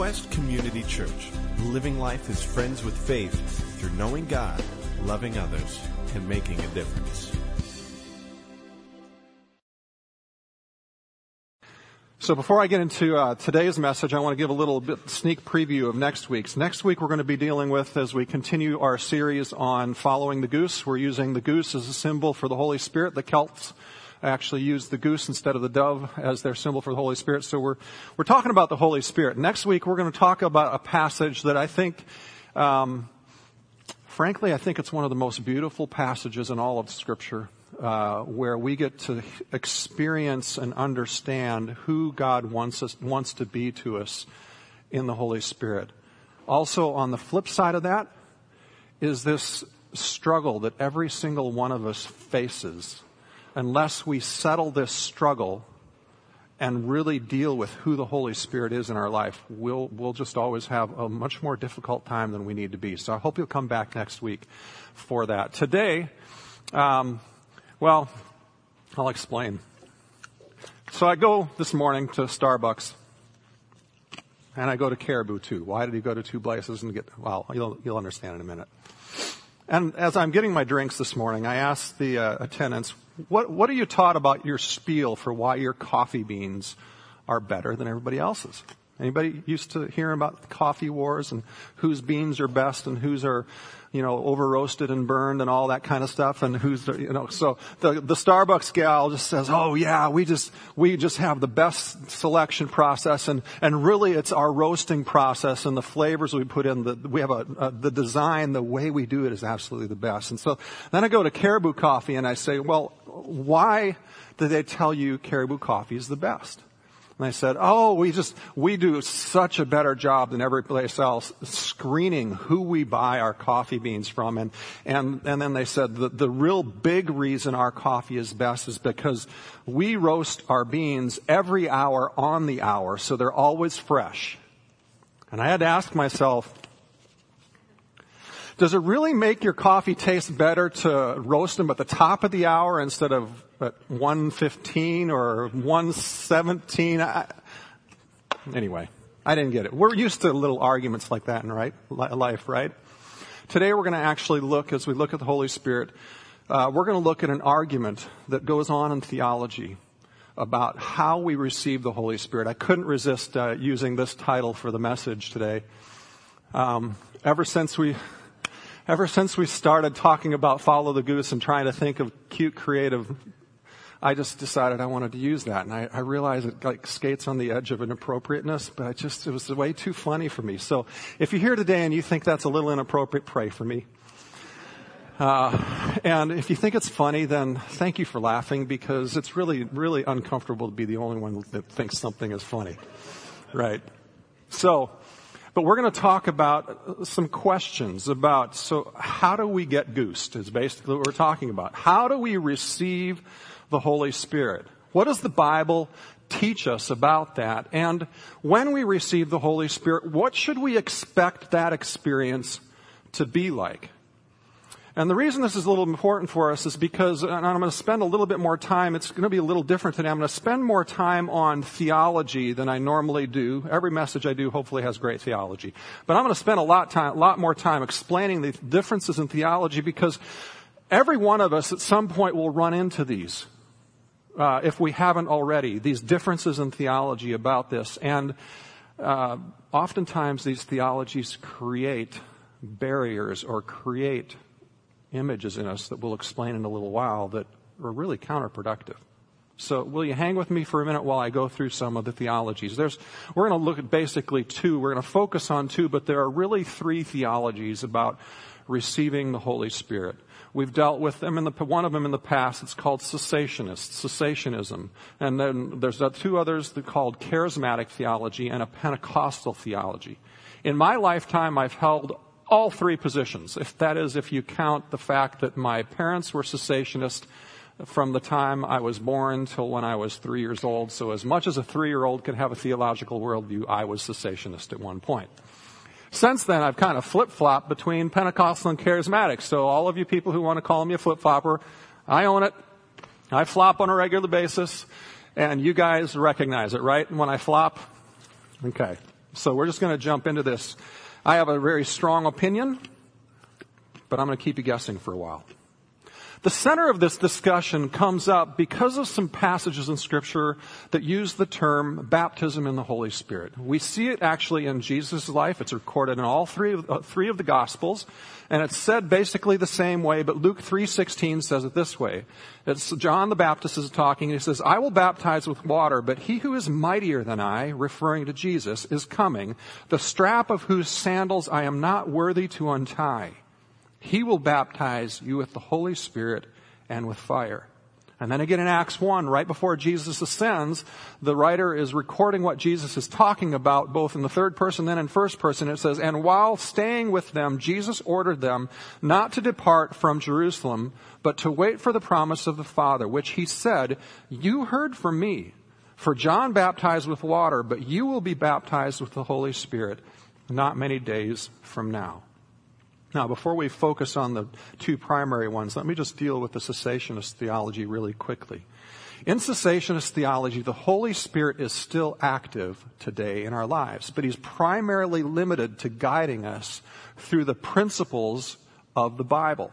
Quest Community Church, living life as friends with faith through knowing God, loving others, and making a difference. So before I get into uh, today's message, I want to give a little bit sneak preview of next week's. Next week we're going to be dealing with, as we continue our series on following the goose, we're using the goose as a symbol for the Holy Spirit. The Celts actually use the goose instead of the dove as their symbol for the Holy Spirit. So we're, we're talking about the Holy Spirit. Next week we're going to talk about a passage that I think, um, frankly, I think it's one of the most beautiful passages in all of Scripture uh, where we get to experience and understand who God wants us wants to be to us in the Holy Spirit. Also, on the flip side of that is this struggle that every single one of us faces. Unless we settle this struggle and really deal with who the Holy Spirit is in our life, we'll, we'll just always have a much more difficult time than we need to be. So I hope you'll come back next week for that. Today, um, well, I'll explain. So I go this morning to Starbucks, and I go to Caribou too. Why did he go to two places and get? Well, you'll you'll understand in a minute. And as I'm getting my drinks this morning, I asked the uh, attendants, "What what are you taught about your spiel for why your coffee beans are better than everybody else's?" Anybody used to hearing about coffee wars and whose beans are best and whose are, you know, over roasted and burned and all that kind of stuff and who's, you know, so the, the Starbucks gal just says, oh yeah, we just, we just have the best selection process and, and really it's our roasting process and the flavors we put in, the, we have a, a, the design, the way we do it is absolutely the best. And so then I go to Caribou Coffee and I say, well, why do they tell you Caribou Coffee is the best? And I said, oh, we just, we do such a better job than every place else screening who we buy our coffee beans from. And, and, and then they said the, the real big reason our coffee is best is because we roast our beans every hour on the hour, so they're always fresh. And I had to ask myself, does it really make your coffee taste better to roast them at the top of the hour instead of at 115 or 117. I, anyway, I didn't get it. We're used to little arguments like that in right life, right? Today we're going to actually look, as we look at the Holy Spirit, uh, we're going to look at an argument that goes on in theology about how we receive the Holy Spirit. I couldn't resist uh, using this title for the message today. Um, ever since we ever since we started talking about follow the goose and trying to think of cute, creative I just decided I wanted to use that. And I, I realized it like skates on the edge of inappropriateness, but I just, it was way too funny for me. So if you're here today and you think that's a little inappropriate, pray for me. Uh, and if you think it's funny, then thank you for laughing because it's really, really uncomfortable to be the only one that thinks something is funny. Right. So, but we're going to talk about some questions about, so how do we get goosed is basically what we're talking about. How do we receive the Holy Spirit. What does the Bible teach us about that? And when we receive the Holy Spirit, what should we expect that experience to be like? And the reason this is a little important for us is because, and I'm going to spend a little bit more time, it's going to be a little different today. I'm going to spend more time on theology than I normally do. Every message I do hopefully has great theology. But I'm going to spend a lot, time, a lot more time explaining the differences in theology because every one of us at some point will run into these uh, if we haven't already, these differences in theology about this. And uh, oftentimes these theologies create barriers or create images in us that we'll explain in a little while that are really counterproductive. So will you hang with me for a minute while I go through some of the theologies? There's, we're going to look at basically two. We're going to focus on two, but there are really three theologies about receiving the Holy Spirit. We've dealt with them in the, one of them in the past. It's called cessationist, cessationism. And then there's two others called charismatic theology and a Pentecostal theology. In my lifetime, I've held all three positions. If that is, if you count the fact that my parents were cessationist from the time I was born till when I was three years old. So as much as a three-year-old could have a theological worldview, I was cessationist at one point. Since then, I've kind of flip-flopped between Pentecostal and charismatic. So all of you people who want to call me a flip-flopper, I own it. I flop on a regular basis, and you guys recognize it, right? And when I flop? Okay. So we're just going to jump into this. I have a very strong opinion, but I'm going to keep you guessing for a while. The center of this discussion comes up because of some passages in scripture that use the term baptism in the Holy Spirit. We see it actually in Jesus' life. It's recorded in all three of, uh, three of the gospels. And it's said basically the same way, but Luke 3.16 says it this way. It's John the Baptist is talking and he says, I will baptize with water, but he who is mightier than I, referring to Jesus, is coming, the strap of whose sandals I am not worthy to untie. He will baptize you with the Holy Spirit and with fire. And then again in Acts 1, right before Jesus ascends, the writer is recording what Jesus is talking about, both in the third person and in first person. It says, And while staying with them, Jesus ordered them not to depart from Jerusalem, but to wait for the promise of the Father, which he said, You heard from me. For John baptized with water, but you will be baptized with the Holy Spirit not many days from now. Now, before we focus on the two primary ones, let me just deal with the cessationist theology really quickly. In cessationist theology, the Holy Spirit is still active today in our lives, but He's primarily limited to guiding us through the principles of the Bible.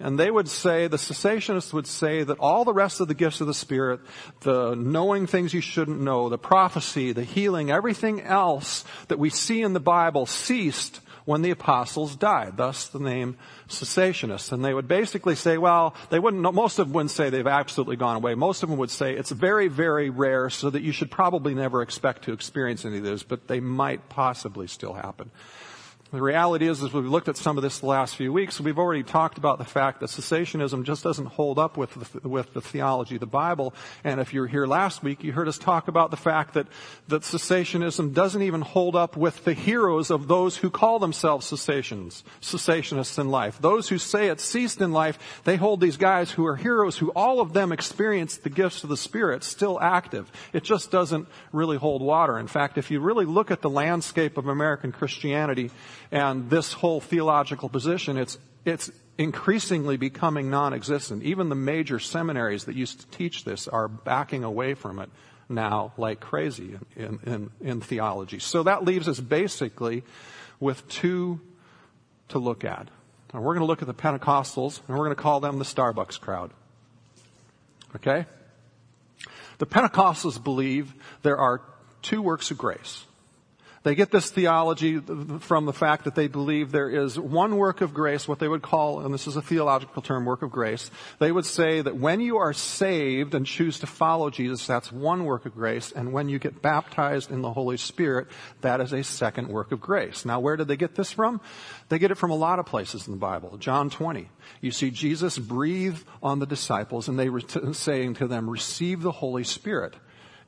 And they would say, the cessationists would say that all the rest of the gifts of the Spirit, the knowing things you shouldn't know, the prophecy, the healing, everything else that we see in the Bible ceased when the apostles died. Thus the name cessationists. And they would basically say, well, they wouldn't, most of them wouldn't say they've absolutely gone away. Most of them would say it's very, very rare so that you should probably never expect to experience any of this, but they might possibly still happen. The reality is, as we've looked at some of this the last few weeks, we've already talked about the fact that cessationism just doesn't hold up with the, with the theology of the Bible. And if you were here last week, you heard us talk about the fact that, that cessationism doesn't even hold up with the heroes of those who call themselves cessations, cessationists in life. Those who say it ceased in life, they hold these guys who are heroes who all of them experienced the gifts of the Spirit still active. It just doesn't really hold water. In fact, if you really look at the landscape of American Christianity, and this whole theological position, it's, it's increasingly becoming non-existent. Even the major seminaries that used to teach this are backing away from it now like crazy in, in, in theology. So that leaves us basically with two to look at. And we're going to look at the Pentecostals and we're going to call them the Starbucks crowd. Okay? The Pentecostals believe there are two works of grace. They get this theology from the fact that they believe there is one work of grace, what they would call, and this is a theological term, work of grace. They would say that when you are saved and choose to follow Jesus, that's one work of grace, and when you get baptized in the Holy Spirit, that is a second work of grace. Now, where did they get this from? They get it from a lot of places in the Bible. John 20. You see Jesus breathe on the disciples and they were t- saying to them, receive the Holy Spirit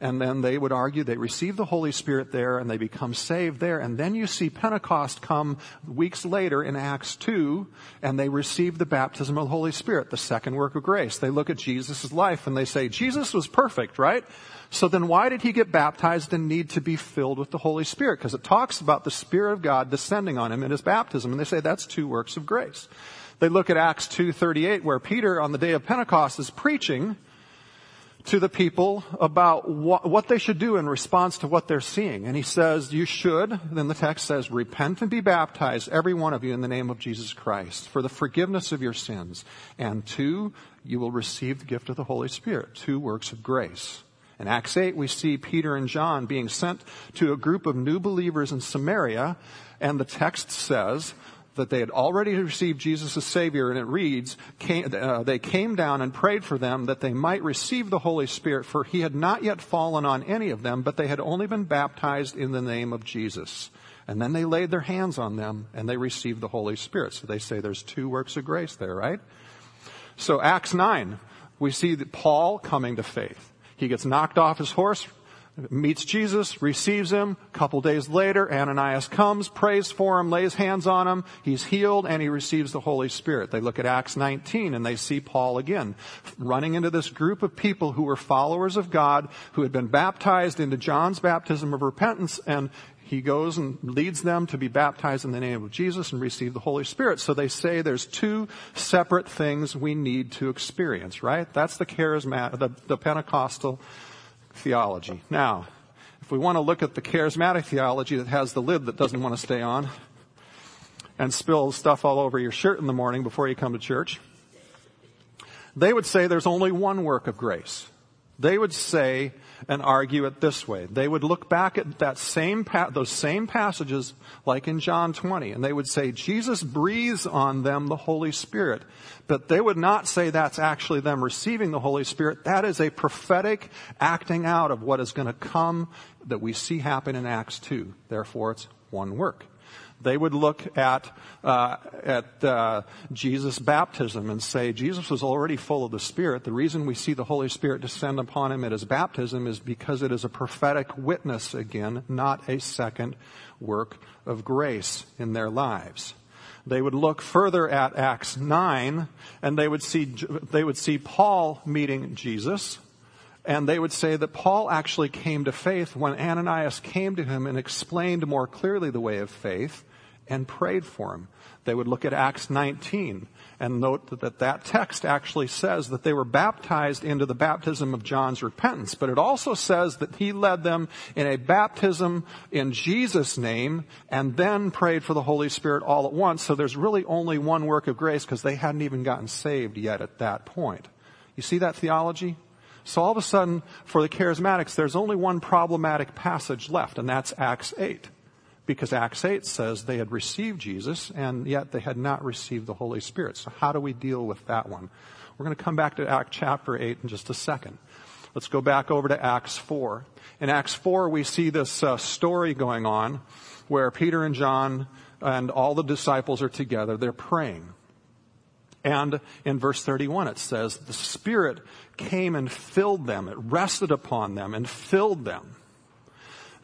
and then they would argue they receive the Holy Spirit there and they become saved there. And then you see Pentecost come weeks later in Acts 2 and they receive the baptism of the Holy Spirit, the second work of grace. They look at Jesus' life and they say, Jesus was perfect, right? So then why did he get baptized and need to be filled with the Holy Spirit? Because it talks about the Spirit of God descending on him in his baptism and they say that's two works of grace. They look at Acts 2.38 where Peter on the day of Pentecost is preaching to the people about what, what, they should do in response to what they're seeing. And he says, you should, then the text says, repent and be baptized, every one of you, in the name of Jesus Christ, for the forgiveness of your sins. And two, you will receive the gift of the Holy Spirit, two works of grace. In Acts 8, we see Peter and John being sent to a group of new believers in Samaria, and the text says, that they had already received Jesus as Savior, and it reads, came, uh, they came down and prayed for them that they might receive the Holy Spirit, for he had not yet fallen on any of them, but they had only been baptized in the name of Jesus. And then they laid their hands on them and they received the Holy Spirit. So they say there's two works of grace there, right? So Acts 9, we see Paul coming to faith. He gets knocked off his horse, meets Jesus, receives him. A couple days later, Ananias comes, prays for him, lays hands on him. He's healed and he receives the Holy Spirit. They look at Acts 19 and they see Paul again running into this group of people who were followers of God, who had been baptized into John's baptism of repentance and he goes and leads them to be baptized in the name of Jesus and receive the Holy Spirit. So they say there's two separate things we need to experience, right? That's the charismatic, the, the Pentecostal theology. Now, If we want to look at the charismatic theology that has the lid that doesn't want to stay on and spills stuff all over your shirt in the morning before you come to church, they would say there's only one work of grace. They would say and argue it this way. They would look back at that same pa- those same passages like in John 20 and they would say Jesus breathes on them the Holy Spirit. But they would not say that's actually them receiving the Holy Spirit. That is a prophetic acting out of what is going to come that we see happen in Acts 2. Therefore it's one work. They would look at uh, at uh, Jesus' baptism and say Jesus was already full of the Spirit. The reason we see the Holy Spirit descend upon him at his baptism is because it is a prophetic witness again, not a second work of grace in their lives. They would look further at Acts 9 and they would see, they would see Paul meeting Jesus and they would say that Paul actually came to faith when Ananias came to him and explained more clearly the way of faith and prayed for him. They would look at Acts 19 and note that that text actually says that they were baptized into the baptism of John's repentance, but it also says that he led them in a baptism in Jesus' name and then prayed for the Holy Spirit all at once. So there's really only one work of grace because they hadn't even gotten saved yet at that point. You see that theology? So all of a sudden, for the charismatics, there's only one problematic passage left, and that's Acts 8 because Acts 8 says they had received Jesus and yet they had not received the Holy Spirit. So how do we deal with that one? We're going to come back to Act chapter 8 in just a second. Let's go back over to Acts 4. In Acts 4, we see this uh, story going on where Peter and John and all the disciples are together. They're praying. And in verse 31, it says, the Spirit came and filled them. It rested upon them and filled them.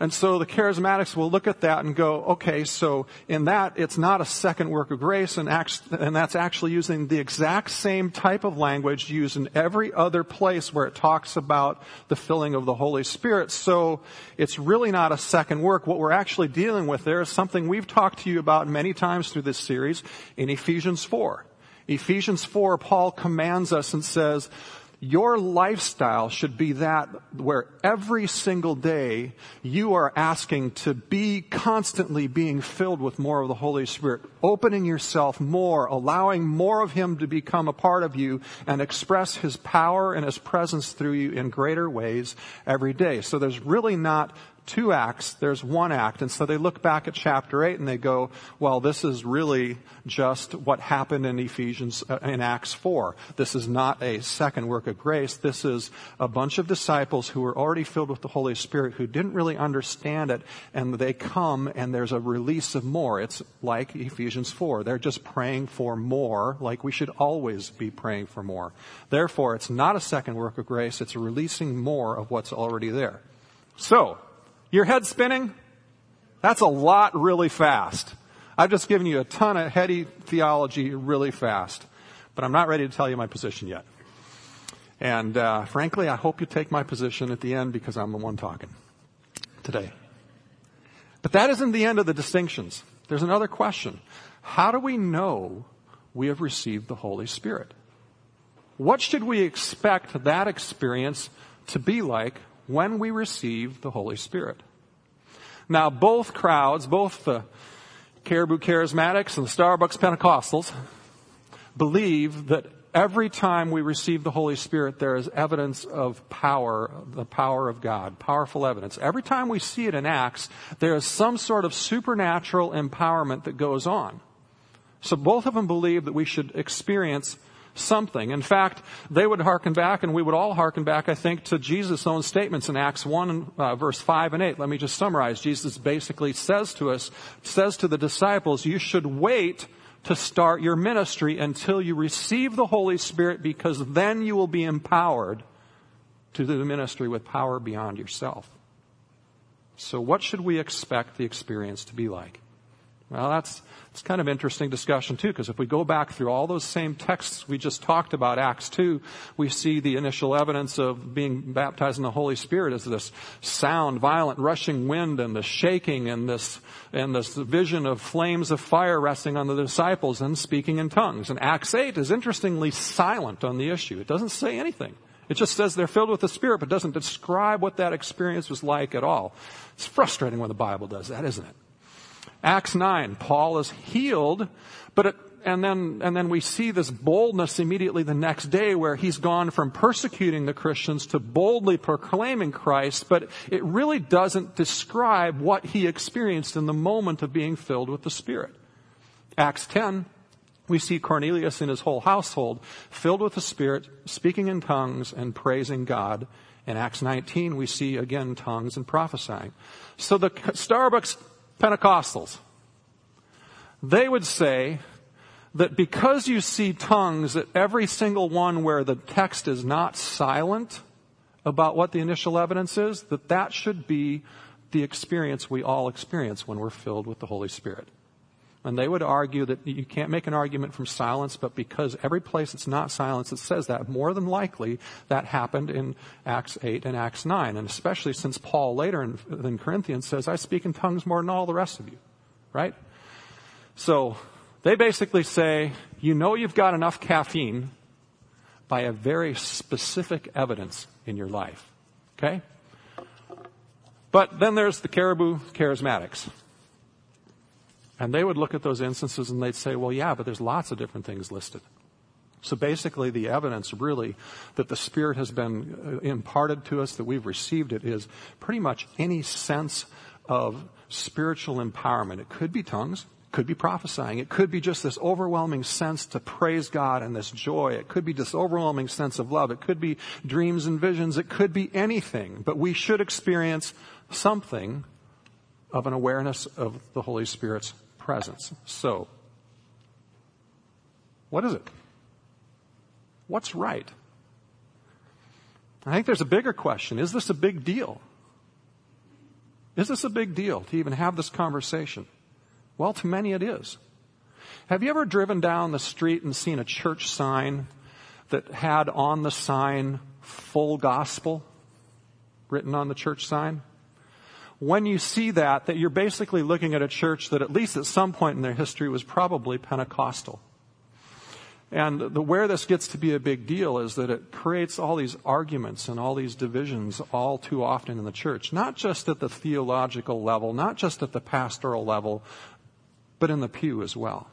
And so the charismatics will look at that and go, okay, so in that, it's not a second work of grace, and, and that's actually using the exact same type of language used in every other place where it talks about the filling of the Holy Spirit. So it's really not a second work. What we're actually dealing with there is something we've talked to you about many times through this series in Ephesians 4. Ephesians 4, Paul commands us and says, your lifestyle should be that where every single day you are asking to be constantly being filled with more of the Holy Spirit, opening yourself more, allowing more of Him to become a part of you and express His power and His presence through you in greater ways every day. So there's really not two acts, there's one act. And so they look back at chapter 8 and they go, well, this is really just what happened in Ephesians, uh, in Acts 4. This is not a second work of grace. This is a bunch of disciples who were already filled with the Holy Spirit who didn't really understand it and they come and there's a release of more. It's like Ephesians 4. They're just praying for more, like we should always be praying for more. Therefore, it's not a second work of grace. It's releasing more of what's already there. So, your head spinning? That's a lot really fast. I've just given you a ton of heady theology really fast, but I'm not ready to tell you my position yet. And uh, frankly, I hope you take my position at the end because I'm the one talking today. But that isn't the end of the distinctions. There's another question. How do we know we have received the Holy Spirit? What should we expect that experience to be like when we receive the Holy Spirit. Now, both crowds, both the Caribou Charismatics and the Starbucks Pentecostals, believe that every time we receive the Holy Spirit, there is evidence of power, the power of God, powerful evidence. Every time we see it in Acts, there is some sort of supernatural empowerment that goes on. So both of them believe that we should experience something. In fact, they would hearken back, and we would all hearken back, I think, to Jesus' own statements in Acts 1, uh, verse 5 and 8. Let me just summarize. Jesus basically says to us, says to the disciples, you should wait to start your ministry until you receive the Holy Spirit because then you will be empowered to do the ministry with power beyond yourself. So what should we expect the experience to be like? Well, that's, it's kind of interesting discussion too, because if we go back through all those same texts we just talked about, Acts 2, we see the initial evidence of being baptized in the Holy Spirit as this sound, violent, rushing wind and the shaking and this, and this vision of flames of fire resting on the disciples and speaking in tongues. And Acts 8 is interestingly silent on the issue. It doesn't say anything. It just says they're filled with the Spirit, but doesn't describe what that experience was like at all. It's frustrating when the Bible does that, isn't it? Acts 9, Paul is healed, but it, and then, and then we see this boldness immediately the next day where he's gone from persecuting the Christians to boldly proclaiming Christ, but it really doesn't describe what he experienced in the moment of being filled with the Spirit. Acts 10, we see Cornelius and his whole household filled with the Spirit, speaking in tongues and praising God. In Acts 19, we see again tongues and prophesying. So the Starbucks Pentecostals, they would say that because you see tongues at every single one where the text is not silent about what the initial evidence is, that that should be the experience we all experience when we're filled with the Holy Spirit. And they would argue that you can't make an argument from silence, but because every place it's not silence, it says that more than likely that happened in Acts 8 and Acts 9. And especially since Paul later in, in Corinthians says, I speak in tongues more than all the rest of you. Right? So they basically say, you know you've got enough caffeine by a very specific evidence in your life. Okay? But then there's the caribou charismatics. And they would look at those instances and they'd say, well, yeah, but there's lots of different things listed. So basically, the evidence really that the Spirit has been uh, imparted to us, that we've received it, is pretty much any sense of spiritual empowerment. It could be tongues, could be prophesying. It could be just this overwhelming sense to praise God and this joy. It could be this overwhelming sense of love. It could be dreams and visions. It could be anything. But we should experience something of an awareness of the Holy Spirit's presence. So, what is it? What's right? I think there's a bigger question. Is this a big deal? Is this a big deal to even have this conversation? Well, to many it is. Have you ever driven down the street and seen a church sign that had on the sign full gospel written on the church sign? When you see that, that you're basically looking at a church that at least at some point in their history was probably Pentecostal. And the, where this gets to be a big deal is that it creates all these arguments and all these divisions all too often in the church. Not just at the theological level, not just at the pastoral level, but in the pew as well.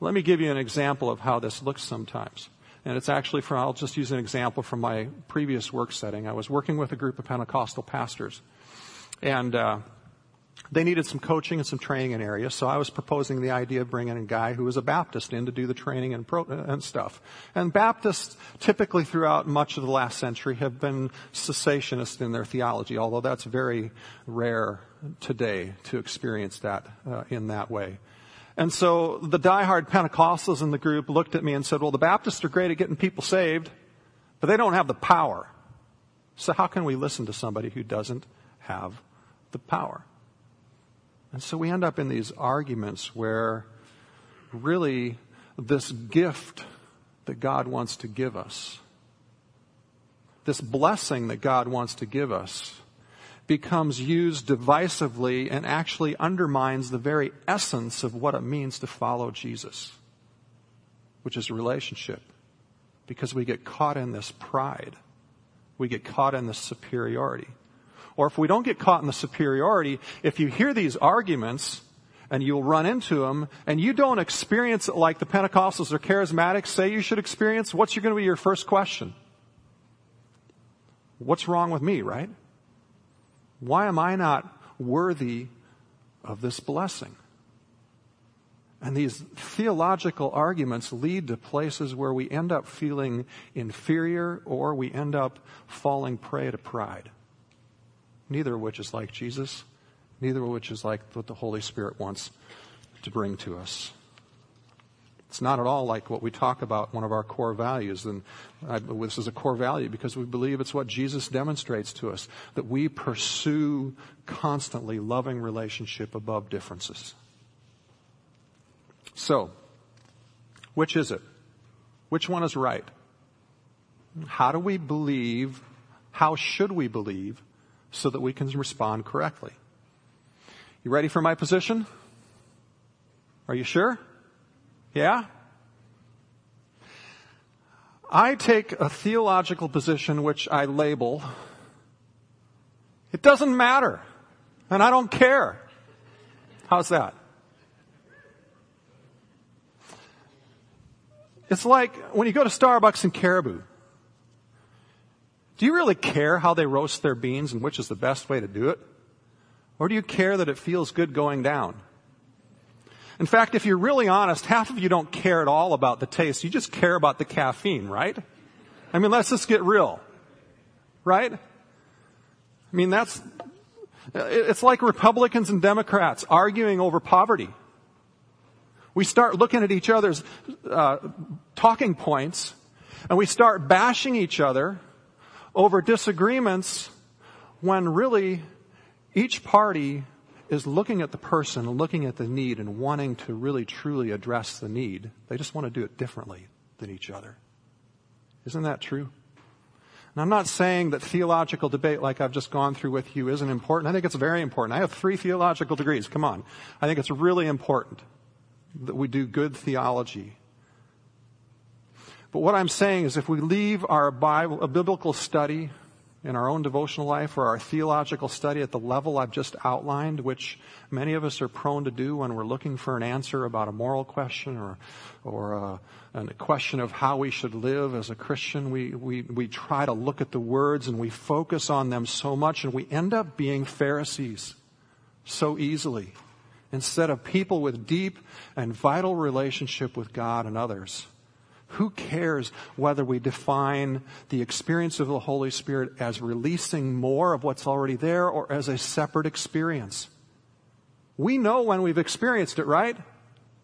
Let me give you an example of how this looks sometimes. And it's actually from, I'll just use an example from my previous work setting. I was working with a group of Pentecostal pastors. And, uh, they needed some coaching and some training in areas, so I was proposing the idea of bringing a guy who was a Baptist in to do the training and, pro- and stuff. And Baptists, typically throughout much of the last century, have been cessationist in their theology, although that's very rare today to experience that uh, in that way. And so the diehard Pentecostals in the group looked at me and said, well, the Baptists are great at getting people saved, but they don't have the power. So how can we listen to somebody who doesn't have the power? And so we end up in these arguments where really this gift that God wants to give us, this blessing that God wants to give us, becomes used divisively and actually undermines the very essence of what it means to follow Jesus, which is a relationship. Because we get caught in this pride. We get caught in this superiority. Or if we don't get caught in the superiority, if you hear these arguments, and you'll run into them, and you don't experience it like the Pentecostals or charismatics say you should experience, what's going to be your first question? What's wrong with me, right? Why am I not worthy of this blessing? And these theological arguments lead to places where we end up feeling inferior or we end up falling prey to pride. Neither of which is like Jesus, neither of which is like what the Holy Spirit wants to bring to us. It's not at all like what we talk about, one of our core values. And I, this is a core value because we believe it's what Jesus demonstrates to us that we pursue constantly loving relationship above differences. So, which is it? Which one is right? How do we believe? How should we believe so that we can respond correctly? You ready for my position? Are you sure? Yeah? I take a theological position which I label, it doesn't matter, and I don't care. How's that? It's like when you go to Starbucks in Caribou. Do you really care how they roast their beans and which is the best way to do it? Or do you care that it feels good going down? In fact, if you're really honest, half of you don't care at all about the taste. You just care about the caffeine, right? I mean, let's just get real. Right? I mean, that's, it's like Republicans and Democrats arguing over poverty. We start looking at each other's uh, talking points and we start bashing each other over disagreements when really each party is looking at the person looking at the need and wanting to really truly address the need. They just want to do it differently than each other. Isn't that true? And I'm not saying that theological debate like I've just gone through with you isn't important. I think it's very important. I have three theological degrees. Come on. I think it's really important that we do good theology. But what I'm saying is if we leave our Bible, a biblical study in our own devotional life or our theological study at the level I've just outlined, which many of us are prone to do when we're looking for an answer about a moral question or, or uh, a, a question of how we should live as a Christian. We, we, we try to look at the words and we focus on them so much and we end up being Pharisees so easily instead of people with deep and vital relationship with God and others. Who cares whether we define the experience of the Holy Spirit as releasing more of what's already there or as a separate experience? We know when we've experienced it, right?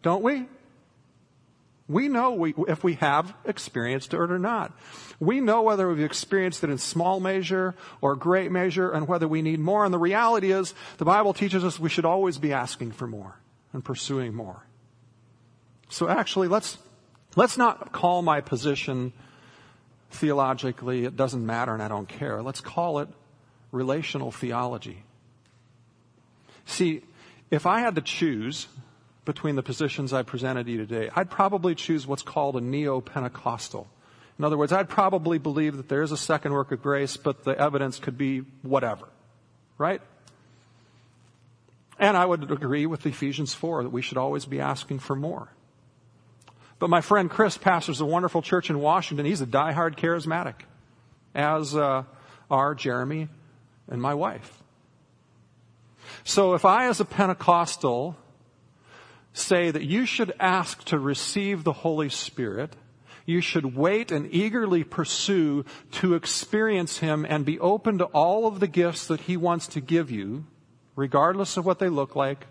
Don't we? We know we, if we have experienced it or not. We know whether we've experienced it in small measure or great measure and whether we need more. And the reality is, the Bible teaches us we should always be asking for more and pursuing more. So actually, let's Let's not call my position theologically, it doesn't matter and I don't care. Let's call it relational theology. See, if I had to choose between the positions I presented to you today, I'd probably choose what's called a neo Pentecostal. In other words, I'd probably believe that there is a second work of grace, but the evidence could be whatever. Right? And I would agree with Ephesians 4 that we should always be asking for more. But my friend Chris pastors a wonderful church in Washington. He's a diehard charismatic, as uh, are Jeremy and my wife. So if I, as a Pentecostal, say that you should ask to receive the Holy Spirit, you should wait and eagerly pursue to experience Him and be open to all of the gifts that He wants to give you, regardless of what they look like,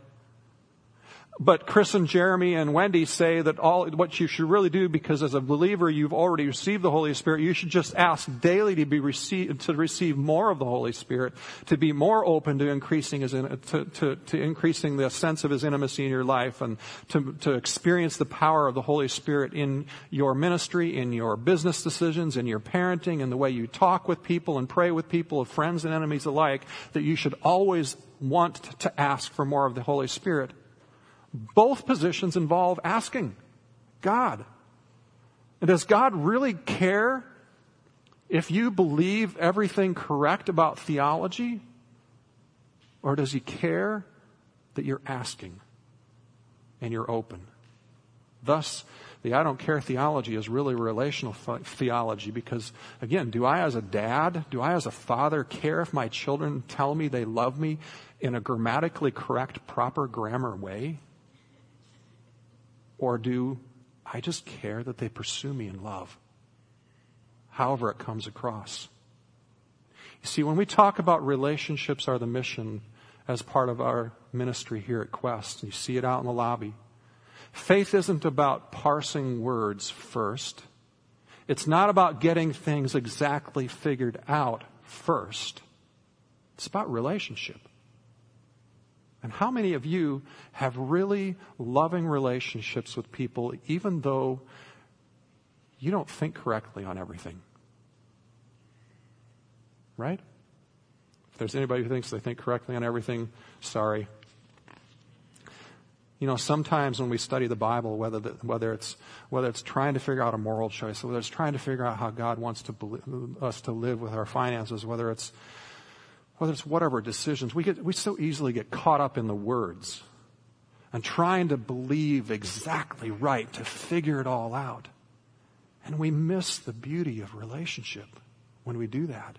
but Chris and Jeremy and Wendy say that all, what you should really do, because as a believer you've already received the Holy Spirit, you should just ask daily to be received, to receive more of the Holy Spirit, to be more open to increasing his, to, to, to increasing the sense of his intimacy in your life and to, to experience the power of the Holy Spirit in your ministry, in your business decisions, in your parenting, in the way you talk with people and pray with people, of friends and enemies alike, that you should always want to ask for more of the Holy Spirit both positions involve asking God. And does God really care if you believe everything correct about theology? Or does he care that you're asking and you're open? Thus, the I don't care theology is really relational theology because, again, do I as a dad, do I as a father care if my children tell me they love me in a grammatically correct, proper grammar way? Or do I just care that they pursue me in love? However it comes across. You see, when we talk about relationships are the mission as part of our ministry here at Quest, you see it out in the lobby. Faith isn't about parsing words first. It's not about getting things exactly figured out first. It's about relationship. And how many of you have really loving relationships with people even though you don't think correctly on everything? Right? If there's anybody who thinks they think correctly on everything, sorry. You know, sometimes when we study the Bible, whether, the, whether, it's, whether it's trying to figure out a moral choice, whether it's trying to figure out how God wants to us to live with our finances, whether it's, whether it's whatever decisions, we, get, we so easily get caught up in the words and trying to believe exactly right to figure it all out. And we miss the beauty of relationship when we do that.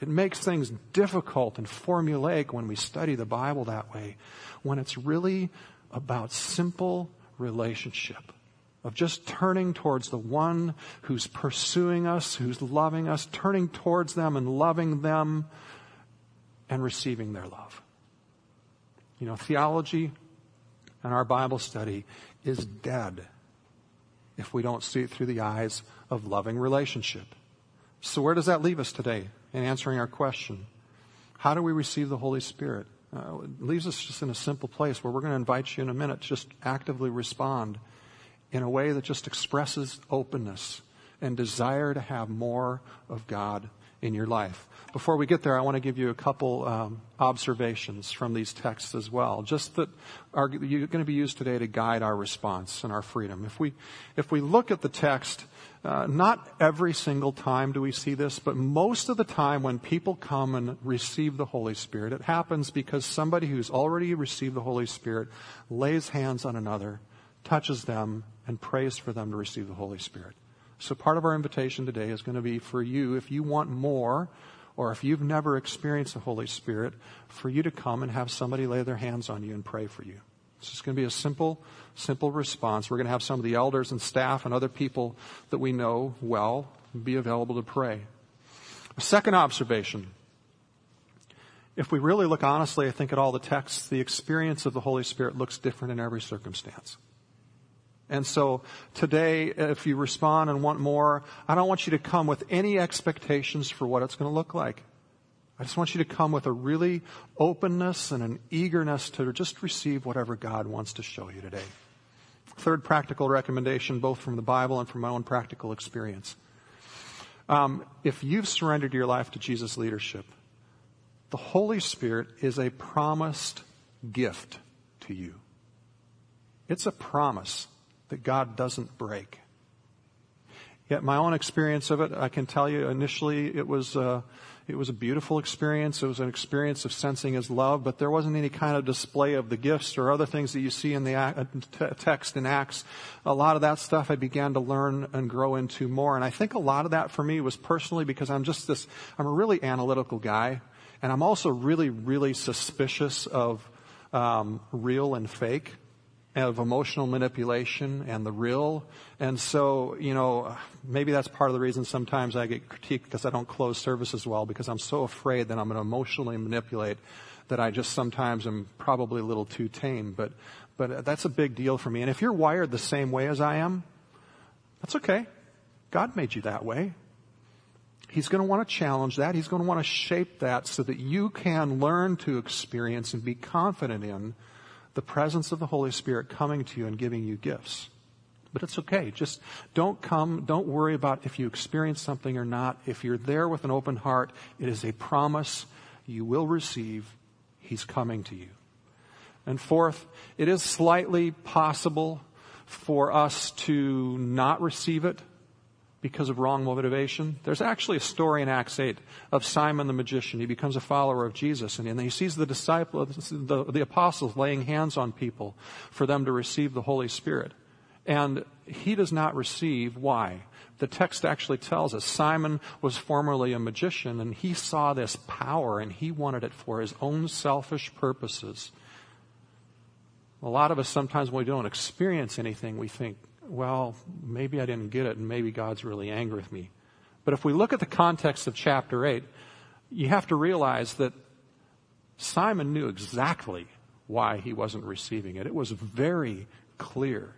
It makes things difficult and formulaic when we study the Bible that way, when it's really about simple relationship of just turning towards the one who's pursuing us, who's loving us, turning towards them and loving them and receiving their love. You know, theology and our Bible study is dead if we don't see it through the eyes of loving relationship. So where does that leave us today in answering our question? How do we receive the Holy Spirit? Uh, it leaves us just in a simple place where we're going to invite you in a minute to just actively respond in a way that just expresses openness and desire to have more of God in your life. Before we get there, I want to give you a couple um, observations from these texts as well, just that are going to be used today to guide our response and our freedom. If we, if we look at the text, uh, not every single time do we see this, but most of the time when people come and receive the Holy Spirit, it happens because somebody who's already received the Holy Spirit lays hands on another, touches them, and prays for them to receive the Holy Spirit. So part of our invitation today is going to be for you, if you want more, or if you've never experienced the Holy Spirit, for you to come and have somebody lay their hands on you and pray for you. It's just going to be a simple, simple response. We're going to have some of the elders and staff and other people that we know well be available to pray. A second observation. If we really look honestly, I think at all the texts, the experience of the Holy Spirit looks different in every circumstance. And so today, if you respond and want more, I don't want you to come with any expectations for what it's going to look like. I just want you to come with a really openness and an eagerness to just receive whatever God wants to show you today. Third practical recommendation, both from the Bible and from my own practical experience. Um, if you've surrendered your life to Jesus' leadership, the Holy Spirit is a promised gift to you. It's a promise that God doesn't break. Yet my own experience of it, I can tell you initially it was, uh, it was a beautiful experience. It was an experience of sensing His love, but there wasn't any kind of display of the gifts or other things that you see in the uh, text in Acts. A lot of that stuff I began to learn and grow into more. And I think a lot of that for me was personally because I'm just this, I'm a really analytical guy. And I'm also really, really suspicious of um, real and fake of emotional manipulation and the real. And so, you know, maybe that's part of the reason sometimes I get critiqued because I don't close services well because I'm so afraid that I'm going to emotionally manipulate that I just sometimes am probably a little too tame. But, but uh, that's a big deal for me. And if you're wired the same way as I am, that's okay. God made you that way. He's going to want to challenge that. He's going to want to shape that so that you can learn to experience and be confident in the presence of the Holy Spirit coming to you and giving you gifts. But it's okay. Just don't come, don't worry about if you experience something or not. If you're there with an open heart, it is a promise you will receive. He's coming to you. And fourth, it is slightly possible for us to not receive it because of wrong motivation. There's actually a story in Acts 8 of Simon the magician. He becomes a follower of Jesus and, he sees the disciples, the, the apostles laying hands on people for them to receive the Holy Spirit. And he does not receive. Why? The text actually tells us Simon was formerly a magician and he saw this power and he wanted it for his own selfish purposes. A lot of us sometimes when we don't experience anything, we think, well, maybe I didn't get it and maybe God's really angry with me. But if we look at the context of chapter 8, you have to realize that Simon knew exactly why he wasn't receiving it. It was very clear.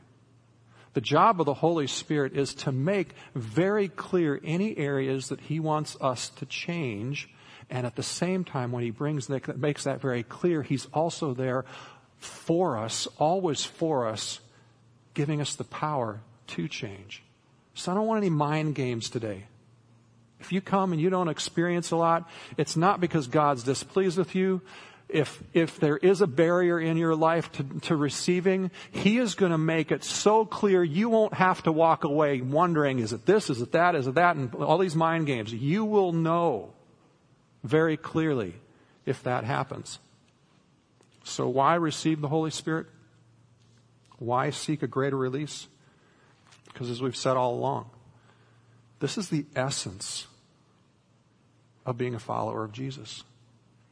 The job of the Holy Spirit is to make very clear any areas that he wants us to change. And at the same time, when he brings that, makes that very clear, he's also there for us, always for us, giving us the power to change. So I don't want any mind games today. If you come and you don't experience a lot, it's not because God's displeased with you. if, if there is a barrier in your life to, to receiving, He is going to make it so clear you won't have to walk away wondering, is it this, is it that, is it that, and all these mind games. You will know very clearly if that happens. So why receive the Holy Spirit? Why seek a greater release? Because as we've said all along, this is the essence of being a follower of Jesus.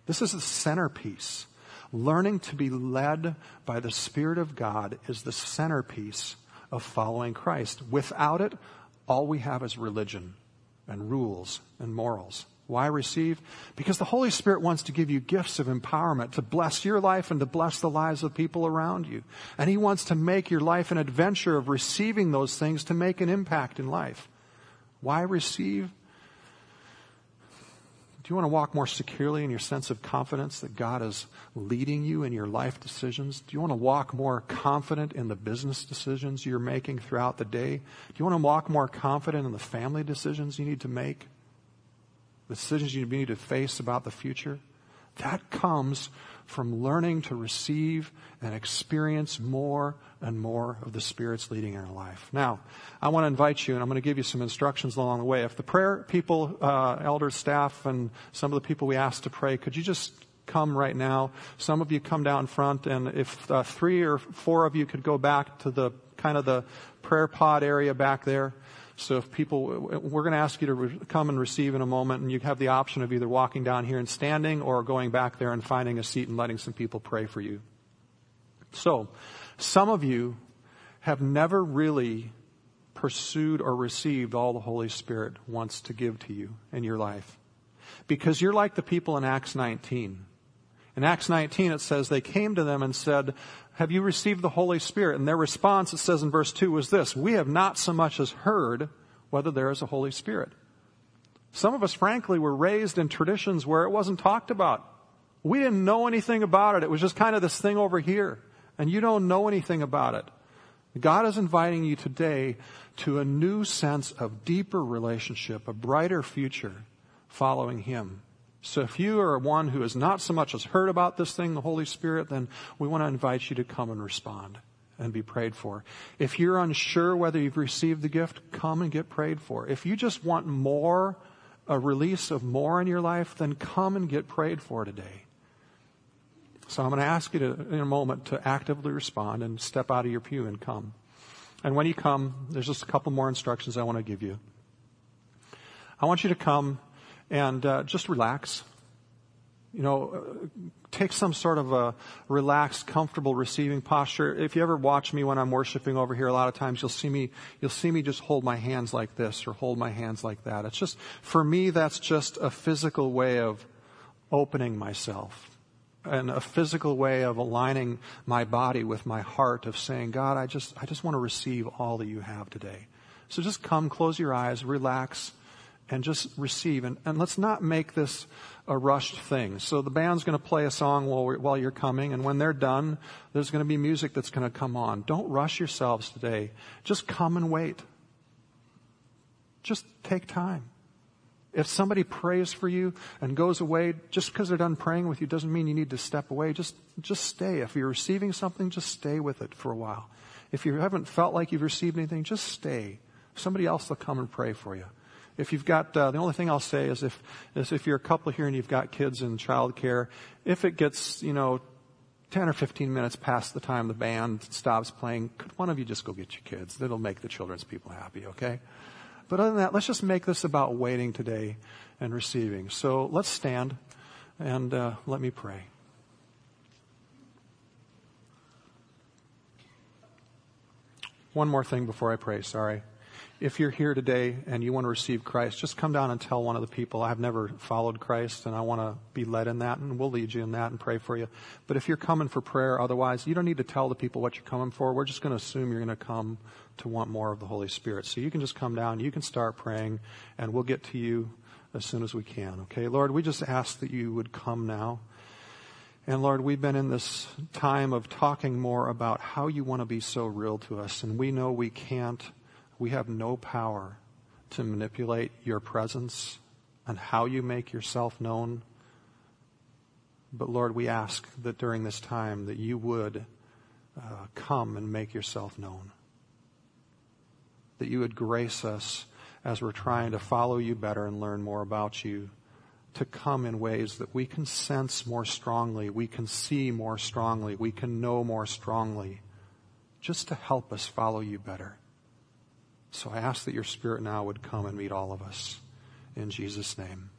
This is the centerpiece. Learning to be led by the Spirit of God is the centerpiece of following Christ. Without it, all we have is religion and rules and morals. Why receive? Because the Holy Spirit wants to give you gifts of empowerment to bless your life and to bless the lives of people around you. And He wants to make your life an adventure of receiving those things to make an impact in life. Why receive? Do you want to walk more securely in your sense of confidence that God is leading you in your life decisions? Do you want to walk more confident in the business decisions you're making throughout the day? Do you want to walk more confident in the family decisions you need to make? The decisions you need to face about the future? That comes from learning to receive and experience more and more of the Spirit's leading in our life. Now, I want to invite you, and I'm going to give you some instructions along the way. If the prayer people, uh, elders, staff, and some of the people we asked to pray, could you just come right now? Some of you come down front, and if uh, three or four of you could go back to the kind of the prayer pod area back there. So if people, we're going to ask you to re- come and receive in a moment, and you have the option of either walking down here and standing or going back there and finding a seat and letting some people pray for you. So, some of you have never really pursued or received all the Holy Spirit wants to give to you in your life. Because you're like the people in Acts 19. In Acts 19 it says they came to them and said, have you received the Holy Spirit? And their response, it says in verse 2, was this We have not so much as heard whether there is a Holy Spirit. Some of us, frankly, were raised in traditions where it wasn't talked about. We didn't know anything about it. It was just kind of this thing over here. And you don't know anything about it. God is inviting you today to a new sense of deeper relationship, a brighter future following Him. So if you are one who has not so much as heard about this thing, the Holy Spirit, then we want to invite you to come and respond and be prayed for. If you're unsure whether you've received the gift, come and get prayed for. If you just want more, a release of more in your life, then come and get prayed for today. So I'm going to ask you to, in a moment to actively respond and step out of your pew and come. And when you come, there's just a couple more instructions I want to give you. I want you to come and uh, just relax. You know, uh, take some sort of a relaxed, comfortable receiving posture. If you ever watch me when I'm worshiping over here, a lot of times you'll see me, you'll see me just hold my hands like this or hold my hands like that. It's just, for me, that's just a physical way of opening myself and a physical way of aligning my body with my heart of saying, God, I just, I just want to receive all that you have today. So just come, close your eyes, relax, and just receive. And, and let's not make this a rushed thing. So the band's going to play a song while, while you're coming, and when they're done, there's going to be music that's going to come on. Don't rush yourselves today. Just come and wait. Just take time. If somebody prays for you and goes away, just because they're done praying with you doesn't mean you need to step away. Just, just stay. If you're receiving something, just stay with it for a while. If you haven't felt like you've received anything, just stay. Somebody else will come and pray for you. If you've got, uh, the only thing I'll say is if, is if you're a couple here and you've got kids in childcare, if it gets, you know, 10 or 15 minutes past the time the band stops playing, could one of you just go get your kids? That'll make the children's people happy, okay? But other than that, let's just make this about waiting today and receiving. So let's stand and uh, let me pray. One more thing before I pray, sorry if you're here today and you want to receive Christ, just come down and tell one of the people, I've never followed Christ and I want to be led in that and we'll lead you in that and pray for you. But if you're coming for prayer otherwise, you don't need to tell the people what you're coming for. We're just going to assume you're going to come to want more of the Holy Spirit. So you can just come down, you can start praying and we'll get to you as soon as we can. Okay. Lord, we just ask that you would come now. And Lord, we've been in this time of talking more about how you want to be so real to us and we know we can't we have no power to manipulate your presence and how you make yourself known. But Lord, we ask that during this time that you would uh, come and make yourself known. That you would grace us as we're trying to follow you better and learn more about you to come in ways that we can sense more strongly, we can see more strongly, we can know more strongly, just to help us follow you better. So I ask that your Spirit now would come and meet all of us. In Jesus' name,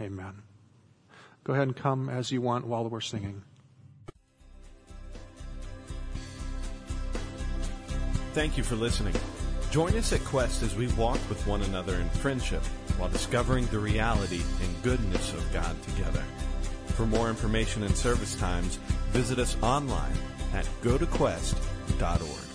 amen. Go ahead and come as you want while we're singing. Thank you for listening. Join us at Quest as we walk with one another in friendship while discovering the reality and goodness of God together. For more information and service times, visit us online at gotoquest.org.